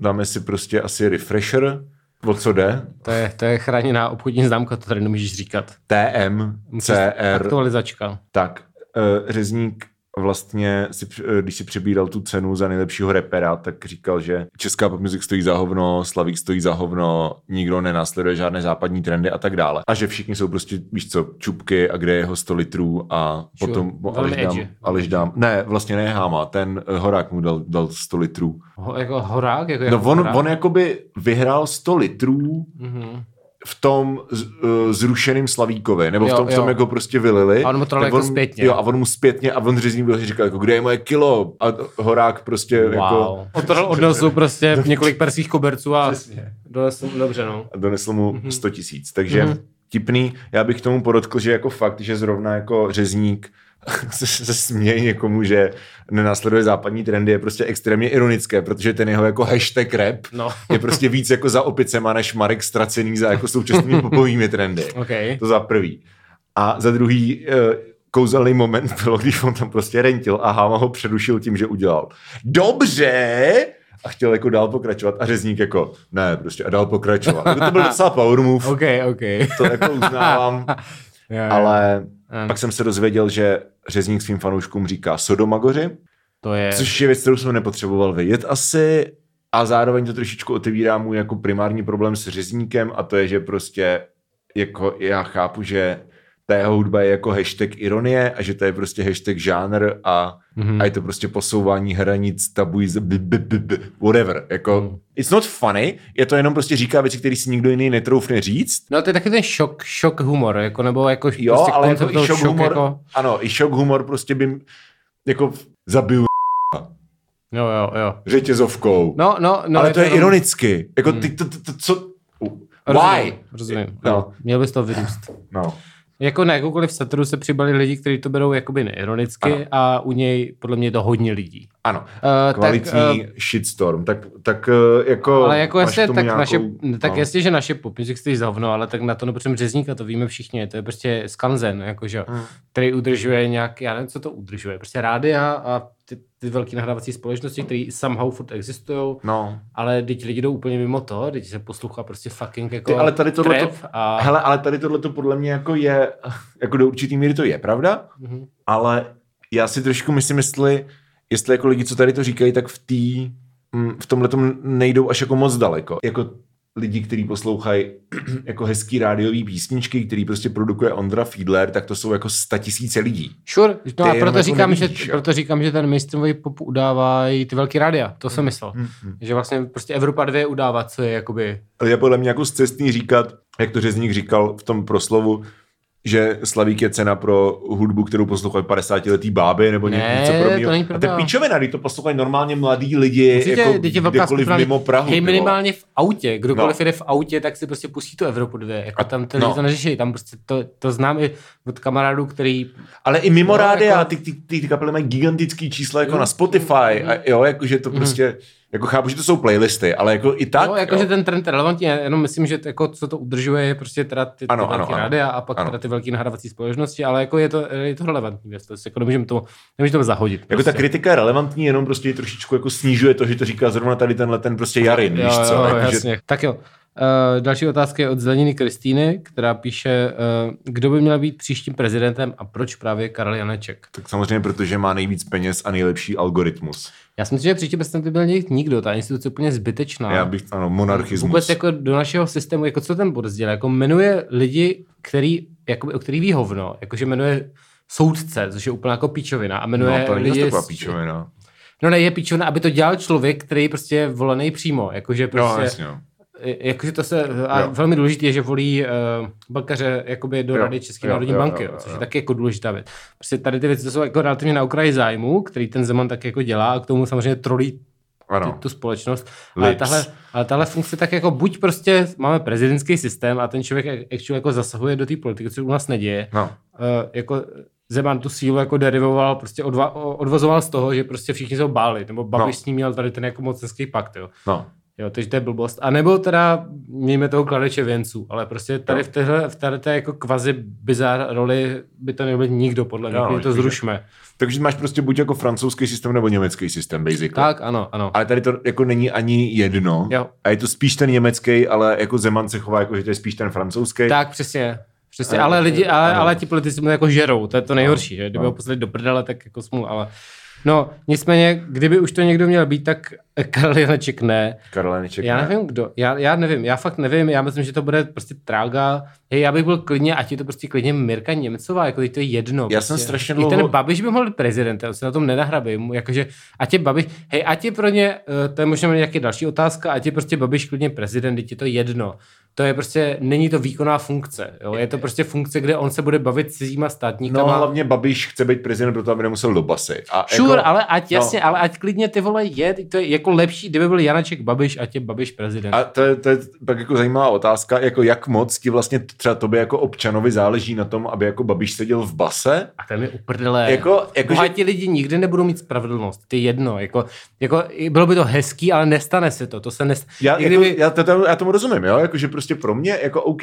dáme si prostě asi refresher, o co jde. To je, to je chráněná obchodní známka, to tady nemůžeš říkat. TM, CR. Aktualizačka. Tak, uh, řezník vlastně, si, eh, když si přebíral tu cenu za nejlepšího repera, tak říkal, že česká pop music stojí za hovno, Slavík stojí za hovno, nikdo nenásleduje žádné západní trendy a tak dále. A že všichni jsou prostě, víš co, čupky a kde je jeho 100 litrů a sure. potom Aleš dám, Aleš dám, ne, vlastně ne Háma, ten uh, Horák mu dal, dal 100 litrů. Ho, jako Horák? Jako, jako no on, horák? on jakoby vyhrál 100 litrů mm-hmm v tom z, uh, zrušeným Slavíkovi, nebo jo, v tom, v tom jako prostě vylili. A on mu to jako on, zpětně. Jo, a on mu zpětně, a on řezní byl, říkal, jako, kde je moje kilo? A horák prostě wow. jako... Otrhl od nosu prostě několik perských koberců a donesl mu, dobře, no. A donesl mu mm-hmm. 100 tisíc, takže mm-hmm. tipný. Já bych k tomu podotkl, že jako fakt, že zrovna jako řezník se, se směje někomu, že nenásleduje západní trendy, je prostě extrémně ironické, protože ten jeho jako hashtag rap no. je prostě víc jako za opicema než Marek ztracený za jako současnými popovými trendy. Okay. To za prvý. A za druhý, eh, kouzelný moment bylo, když on tam prostě rentil a Háma ho předušil tím, že udělal dobře, a chtěl jako dál pokračovat a řezník jako ne, prostě a dál pokračovat. To byl docela power move. Okay, okay. To jako uznávám. yeah, ale Um, Pak jsem se dozvěděl, že řezník svým fanouškům říká Sodomagoři, to je... což je věc, kterou jsem nepotřeboval vědět asi. A zároveň to trošičku otevírá můj jako primární problém s řezníkem a to je, že prostě jako já chápu, že ta jeho hudba je jako hashtag ironie a že to je prostě hashtag žánr a, mm-hmm. a je to prostě posouvání hranic, tabují, whatever. Jako, mm. it's not funny, je to jenom prostě říká věci, které si nikdo jiný netroufne říct. No to je taky ten šok, šok humor, jako, nebo jako jo, prostě ale jako i šok, šok humor, jako... ano, i šok humor prostě by jako zabil Jo, jo, jo. Řetězovkou. No, no, no. Ale to je jenom... ironicky. Jako ty, to, to, to, co... Why? Rozumím, rozumím. No. Měl bys to vyrůst. No. Jako na jakoukoliv satiru se přibali lidi, kteří to berou jakoby neironicky ano. a u něj podle mě je to hodně lidí. Ano, uh, kvalitní tak, uh, shitstorm, tak, tak uh, jako... Ale jako jestli, tak, nějakou, naše, tak no. jestli, že naše pop music stojí zavno, ale tak na to nepotřebujeme řezníka, to víme všichni, to je prostě skanzen, jakože, hmm. který udržuje nějak, já nevím, co to udržuje, prostě rádia a ty, ty velké nahrávací společnosti, které somehow furt existují, no. ale teď lidi jdou úplně mimo to, teď se poslouchá prostě fucking jako ty, ale tady tohle a... Hele, ale tady tohle to podle mě jako je, jako do určitý míry to je pravda, mm-hmm. ale já si trošku myslím, jestli, jestli jako lidi, co tady to říkají, tak v té mm, v tomhle nejdou až jako moc daleko. Jako lidi, kteří poslouchají jako hezký rádiový písničky, který prostě produkuje Ondra Fiedler, tak to jsou jako tisíce lidí. Sure, no a proto jako říkám, nevíš, že, proto říkám, že ten mainstreamový pop udávají ty velký rádia, to jsem myslel. Mm, mm. Že vlastně prostě Evropa 2 udává, co je jakoby... Je podle mě jako cestný říkat, jak to řezník říkal v tom proslovu, že Slavík je cena pro hudbu, kterou poslouchají 50 letý báby nebo ne, něco podobného. A to je píčovina, když to poslouchají normálně mladí lidi, Musíte, jako kdekoliv mimo Prahu. Hej, minimálně v autě, kdokoliv no. jede v autě, tak si prostě pustí tu Evropu dvě. Jako tam ty no. to neřeší, tam prostě to, to znám i od kamarádů, který... Ale i mimo no, rádia, jako... ty, ty, ty, ty kapely mají gigantický čísla jako mm. na Spotify, a jo, jakože to mm. prostě... Mm jako chápu, že to jsou playlisty, ale jako i tak. No, jako, jo. že ten trend je relevantní, jenom myslím, že to, jako, co to udržuje, je prostě teda ty, ano, ty ano, velké rádia a pak ano. teda ty velké nahrávací společnosti, ale jako je to, je to relevantní věc, to je, jako nemůžeme to, nemůžeme to zahodit. Jako prostě. ta kritika je relevantní, jenom prostě trošičku jako snižuje to, že to říká zrovna tady tenhle ten prostě Jarin, jo, víš co? Jo, jako, jasně. Že... Tak jo. Uh, další otázka je od Zeleniny Kristýny, která píše, uh, kdo by měl být příštím prezidentem a proč právě Karel Janeček? Tak samozřejmě, protože má nejvíc peněz a nejlepší algoritmus. Já si myslím, že příští prezident by byl nikdo, ta instituce je úplně zbytečná. Já bych, ano, monarchismus. Vůbec jako do našeho systému, jako co ten bod jako jmenuje lidi, který, jako, o který ví hovno, jakože jmenuje soudce, což je úplně jako píčovina a jmenuje no, to lidi... taková píčovina. No ne, je píčovina, aby to dělal člověk, který prostě je volený přímo, jakože prostě... No, jasně, no. Jakože to se, a Jo. velmi důležité je, že volí uh, bankaře jakoby do Jo, Rady České národní banky, jo, jo, jo, což je taky jako důležitá věc. Prostě tady ty věci to jsou jako relativně na okraji zájmu, který ten Zeman tak jako dělá a k tomu samozřejmě trolí Ano. tu společnost. Ale tahle, ale tahle funkce tak jako buď prostě máme prezidentský systém a ten člověk actually jako zasahuje do té politiky, což u nás neděje. No. Uh, jako Zeman tu sílu jako derivoval, prostě odva, odvozoval z toho, že prostě všichni se ho báli, nebo Babiš No. s ním měl tady ten jako mocenský pakt, jo. No. Jo, takže to je blbost. A nebo teda mějme toho kladeče věnců, ale prostě tady v téhle, v téhle té jako kvazi bizar roli by to nebyl nikdo, podle mě, no, to zrušme. Takže máš prostě buď jako francouzský systém nebo německý systém, basically. Tak, ano, ano. Ale tady to jako není ani jedno. Jo. A je to spíš ten německý, ale jako Zeman se chová jako, že to je spíš ten francouzský. Tak, přesně. Přesně, A- ale lidi, ale, ano. ale ti politici mu jako žerou, to je to nejhorší, že? Kdyby ho poslali do prdele, tak jako smůl, ale... No, nicméně, kdyby už to někdo měl být, tak Karel Janeček ne. Karel Janeček, Já ne? nevím, kdo. Já, já nevím, já fakt nevím, já myslím, že to bude prostě trága. Hej, já bych byl klidně, ať je to prostě klidně Mirka Němcová, jako teď to je jedno. Já prostě. jsem strašně I dlouho- ten Babiš by mohl být prezident, on se na tom nenahrabej, jakože, ať je Babiš, hej, ať je pro ně, eh, to je možná nějaký další otázka, ať je prostě Babiš klidně prezident, teď je to jedno. To je prostě, není to výkonná funkce, jo? je to prostě funkce, kde on se bude bavit s cizíma státníkama. No hlavně Babiš chce být prezident, proto aby nemusel do basy. A Sure, jako, ale ať no. jasně, ale ať klidně ty vole je, to je jako lepší, kdyby byl Janaček Babiš, ať je Babiš prezident. A to je, to je pak jako zajímavá otázka, jako jak moc ti vlastně třeba tobě jako občanovi záleží na tom, aby jako Babiš seděl v base? A to je mi uprdele. Jako- jako, že- Bohatí lidi nikdy nebudou mít spravedlnost, ty jedno. Jako, jako, bylo by to hezký, ale nestane se to. To se nest... Já, jako, kdyby... já, to, to, já tomu rozumím, jo? Jako, že prostě pro mě, jako OK,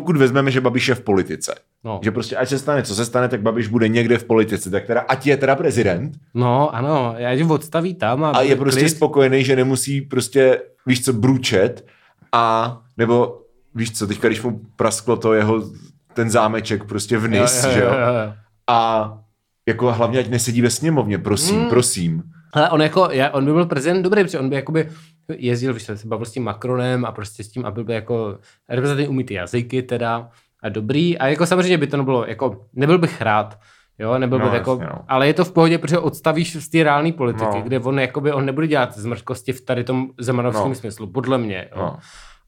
pokud vezmeme, že Babiš je v politice, No. že prostě ať se stane, co se stane, tak Babiš bude někde v politice, tak teda ať je teda prezident no, ano, já tě odstaví tam a, a je prostě klid. spokojený, že nemusí prostě, víš co, bručet a nebo víš co, teďka když mu prasklo to jeho, ten zámeček prostě v NIS, Jo, jo, že jo? jo, jo. A jako hlavně ať nesedí ve sněmovně, prosím, Hmm. prosím. Ale on, jako, já, on by byl prezident dobrý, protože on by jakoby jezdil, víš, co, se bavil s tím Macronem a prostě s tím a byl by jako reprezentativní umí ty jazyky teda a dobrý. A jako samozřejmě by to nebylo, jako nebyl bych rád, Jo, nebyl No, by jako, jasně, no. ale je to v pohodě, protože odstavíš z té reálné politiky, No. kde on jakoby, on nebude dělat zmrzkosti v tady tom zemanovském No. smyslu, podle mě. Jo. No.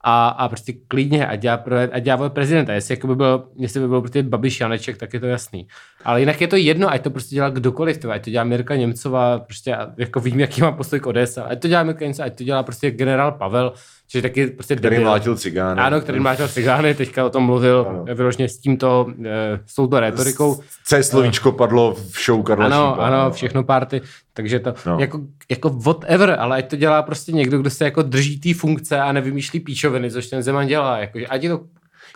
A, a prostě klidně a dělá, pro, a dělá vole prezidenta. Jestli, jako by byl, jestli by byl prostě Babiš Janeček, tak je to jasný. Ale jinak je to jedno, ať to prostě dělá kdokoliv, tyhle. ať to dělá Mirka Němcová, prostě jako vím, jaký má postoj k ODS, ať to dělá Mirka Němcová, ať to dělá prostě generál Pavel, což taky prostě Který debil. mlátil cigány. Ano, který mlátil cigány, teďka o tom mluvil Ano. vyloženě s tímto, e, s touto retorikou. C slovíčko padlo v show Karla Ano, Šípa, ano, no. všechno party, takže to, No. jako, jako whatever, ale ať to dělá prostě někdo, kdo se jako drží té funkce a nevymýšlí píčoviny, což ten Zeman dělá, jakože ať je to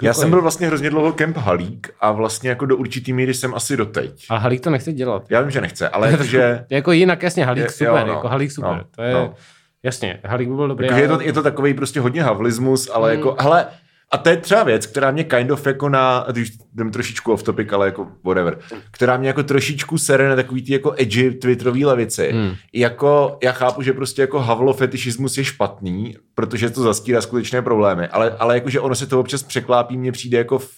Já jsem byl vlastně hrozně dlouho kemp Halík a vlastně jako do určitý míry jsem asi doteď. Ale Halík to nechce dělat. Já vím, že nechce, ale jakože... Jako jinak, jasně, Halík Je- super, jo, no, jako Halík super, no, to je, no. Jasně, Halík by byl dobrý. Jakože je, ale- to, je to takový prostě hodně havlismus, ale Hmm. jako, hele, a to je třeba věc, která mě kind of jako na, když jdem trošičku off topic, ale jako whatever, která mě jako trošičku sere na takový ty jako edgy twitterový levici. Hmm. Jako, já chápu, že prostě jako havlo fetišismus je špatný, protože to zastírá skutečné problémy, ale, ale jakože ono se to občas překlápí, mně přijde jako v,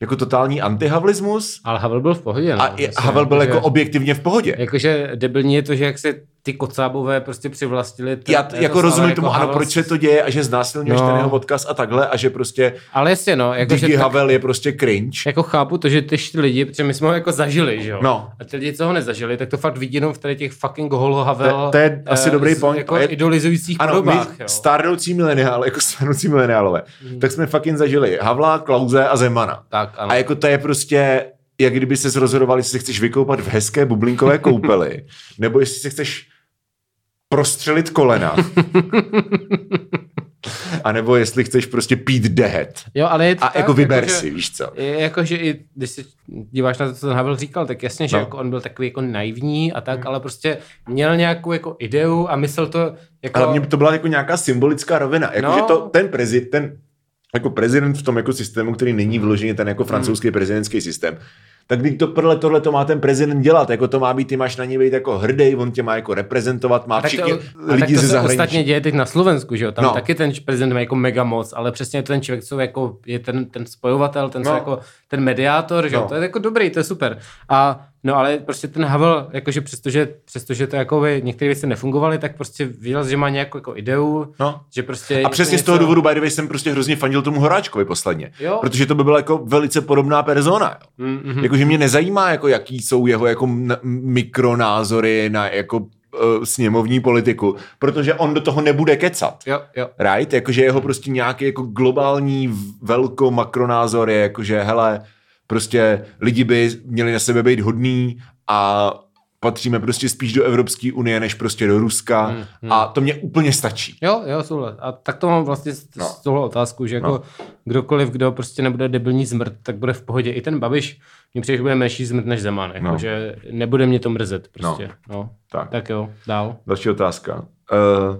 jako totální antihavlismus Ale Havel byl v pohodě. No, a je, vlastně, Havel byl jako objektivně v pohodě. Jakože debilní je to, že jak se ty kocábové prostě přivlastnili. To, Já t- jako rozumím stále tomu, jako ano, proč se to děje a že znásilňuješ No. ten jeho odkaz a takhle a že prostě Ale jasně, no, jakože Digi tak, Havel je prostě cringe. jako chápu to, že ty lidi, protože my jsme ho jako zažili, že jo? No. A ty lidi, co ho nezažili, tak to fakt vidí jenom v tady těch fucking holo Havel. To- to je asi eh, dobrý z- point. Jako je- idolizujících Ano, podobách, my jo. stárnoucí mileniál, jako stárnoucí mileniálové, Hmm. tak jsme fucking zažili Havla, Klauze a Zemana. Tak, ano. A jako to je prostě, jak kdyby se rozhodovali, jestli se chceš vykoupat v hezké bublinkové koupeli, nebo jestli se chceš prostřelit kolena. A nebo jestli chceš prostě pít dehet. Jo, ale je to A tak, jako vyber že- si, víš co. Jakože i když se díváš na to, co ten Havel říkal, tak jasně, že No. jako on byl takový jako naivní a tak, ale prostě měl nějakou jako ideu a myslel to jako... Ale mně to byla jako nějaká symbolická rovina. Jako, No. že to, ten prezident, ten jako prezident v tom jako systému, který není vyloženě ten jako francouzský prezidentský systém, tak když to podle tohle to má ten prezident dělat, jako to má být, ty máš na něj být jako hrdý, on tě má jako reprezentovat, má všichni to, a tak lidi to ze se zahraničí. ostatně děje teď na Slovensku, že jo? Tam No. taky ten prezident má jako mega moc, ale přesně to ten člověk, co jako je ten, ten spojovatel, ten, co No. jako ten mediátor, že jo? No. To je jako dobrý, to je super. A No ale prostě ten Havel, jakože přestože, přestože to jako by některé věci nefungovaly, tak prostě viděl, že má nějakou jako ideu, No. že prostě... A přesně z toho důvodu, by the way, jsem prostě hrozně fandil tomu Horáčkovi posledně. Jo. Protože to by byla jako velice podobná persona. Jo. Mm-hmm. Jakože mě nezajímá, jako jaký jsou jeho jako n- mikronázory na jako uh, sněmovní politiku, protože on do toho nebude kecat. Jo, jo. Right? Jakože jeho prostě nějaký jako globální velko makronázor je jakože hele, prostě lidi by měli na sebe být hodný a patříme prostě spíš do Evropské unie, než prostě do Ruska Hmm, hmm. a to mě úplně stačí. Jo, jo, souhlas. A tak to mám vlastně s, No. no. s touhle otázkou, že jako No. no. kdokoliv, kdo prostě nebude debilní zmrt, tak bude v pohodě. I ten Babiš, mě přijde, že bude menší zmrt než Zeman, jako, No. no. že nebude mě to mrzet prostě. No. no. Tak. Tak jo, dál. Další otázka. Uh,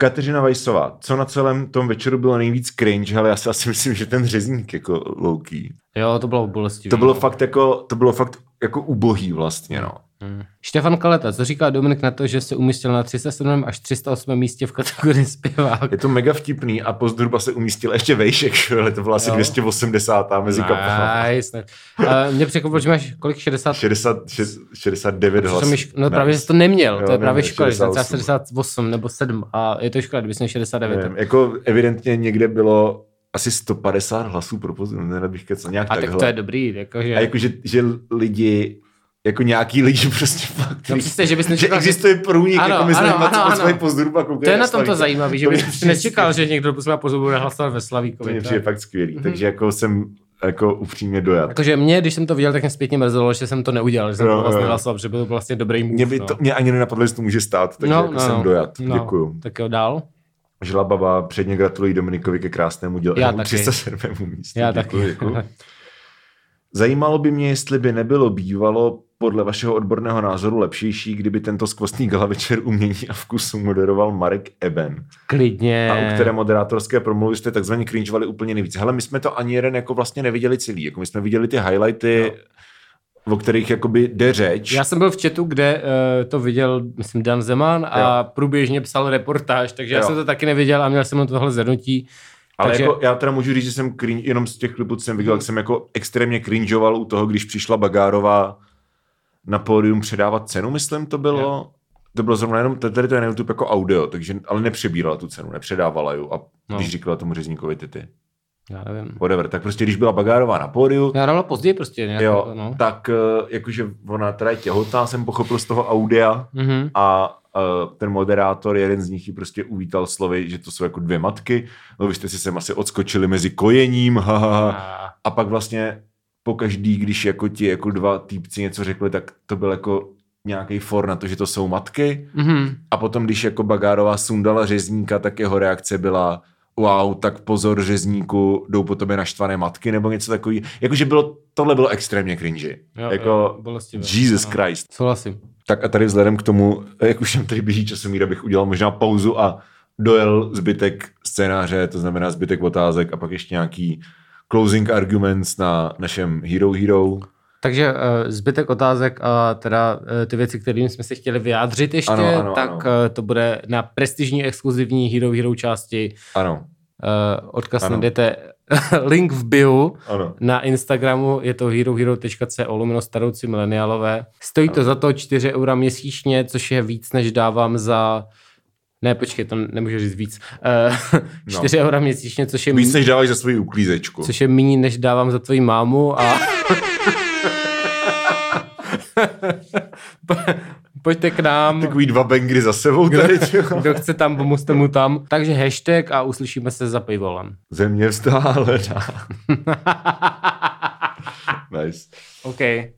Kateřina Vajsová, co na celém tom večeru bylo nejvíc cringe, ale já si asi myslím, že ten řezník jako louký. Jo, to bylo bolestivé. To bylo no. fakt jako, to bylo fakt jako ubohý vlastně, no. Hmm. Štefan Kaleta, co říká Dominik na to, že se umístil na 307 až 308 místě v kategorii zpěvák? Je to mega vtipný a pozdruba se umístil ještě vejšek, ale to byla asi Jo. 280. mezi. Nice. Uh, mě překvapilo, že máš kolik? 60? 60, šest- 69 Co hlasů. již, no Nice. právě jsi to neměl, Jo, to je právě škoda, že jsem 68. 68 nebo 7 a je to škoda, kdyby jsi měl 69. Nevím, jako evidentně někde bylo asi 150 hlasů pro pozdrubu, ne, bych kecal, nějak a tak takhle. to je dobrý, jakože... A jako, že, že lidi, jako nějaký lidi prostě fakt, No přesně, že bys nečekal, že... existuje průnik, Ano, jako my jsme ano, ano, ano. koukají To je na tom to zajímavé, že bys nečekal, že někdo posledná pozor bude hlasovat ve To Slavíkovi. mě To přijde je- fakt skvělý, Mhm. takže jako jsem jako upřímně dojat. Jakože mě, když jsem to viděl, tak mě zpětně mrzelo, že jsem to neudělal, že jsem Jo, to vlastně hlasoval, že byl vlastně dobrý move. Mě, by no. to, mě ani nenapadlo, že to může stát, takže no, jako no, jsem no. dojat. No, Děkuju. Tak jo, dál. Žila baba, předně gratuluji Dominikovi ke krásnému dělu. Já Jeho taky. 307. místu. Já Děkuju, taky. děkuju. Zajímalo by mě, jestli by nebylo bývalo podle vašeho odborného názoru lepšejší, kdyby tento skvostný gala večer umění a vkusu moderoval Marek Eben. Klidně. A u které moderátorské promluvy jste takzvaně cringeovali úplně nejvíc. Hele, my jsme to ani jeden jako vlastně neviděli celý. Jako my jsme viděli ty highlighty, no. O kterých jakoby jde řeč. Já jsem byl v chatu, kde uh, to viděl, myslím, Dan Zeman a Jo. průběžně psal reportáž, takže já Jo. jsem to taky neviděl a měl jsem na tohle zhrnutí. Ale takže- jako, já teda můžu říct, že jsem cringe, jenom z těch klipů, co jsem viděl, jak jsem jako extrémně cringeoval u toho, když přišla Bagárová na pódium předávat cenu, myslím to bylo. Jo. To bylo zrovna jenom, tady to je na YouTube jako audio, takže, ale nepřebírala tu cenu, nepředávala ju a no. když říkala tomu řezníkovi ty ty. Já nevím. Whatever. Tak prostě, když byla Bagárová na pódiu, Já dával později prostě nějak. jo, jako, no. tak eh, jakože ona teda je těhotná, jsem pochopil z toho audia Mhm. a uh, ten moderátor, jeden z nich ji prostě uvítal slovy, že to jsou jako dvě matky, no vy jste si sem asi odskočili mezi kojením, ha, ha, ha. A- A pak vlastně po každý, když jako ti jako dva týpci něco řekli, tak to byl jako nějaký for na to, že to jsou matky. Mhm. A potom, když jako Bagárová sundala řezníka, tak jeho reakce byla wow, tak pozor řezníku, jdou po tobě naštvané matky nebo něco takový. Jakože bylo, tohle bylo extrémně cringy. Jo, jako jo, bolestivé. Jesus Ano. Christ. Souhlasím. Tak a tady vzhledem k tomu, jak už nám tady běží časomíra, bych udělal možná pauzu a dojel zbytek scénáře, to znamená zbytek otázek a pak ještě nějaký closing arguments na našem Hero Hero. Takže uh, zbytek otázek a teda uh, ty věci, kterým jsme se chtěli vyjádřit ještě, Ano, ano, tak ano. Uh, to bude na prestižní exkluzivní Hero Hero části. Ano, odkaz Ano. najdete link v bio. ano. Na Instagramu je to herohero.co lomeno starouci mileniálové. Stojí to za to 4 eura měsíčně, což je víc, než dávám za... Ne, počkej, to nemůžu říct víc. Uh, 4 eura měsíčně, což je, Víc než dáváš za svoji uklízečku. což je méně, než dávám za tvoji mámu a... Po- Pojďte k nám. Takový dva bangry za sebou tady. tyjo. Kdo chce tam, pomůžte mu tam. Takže hashtag a uslyšíme se za pivolem. Země vstále. nice. OK.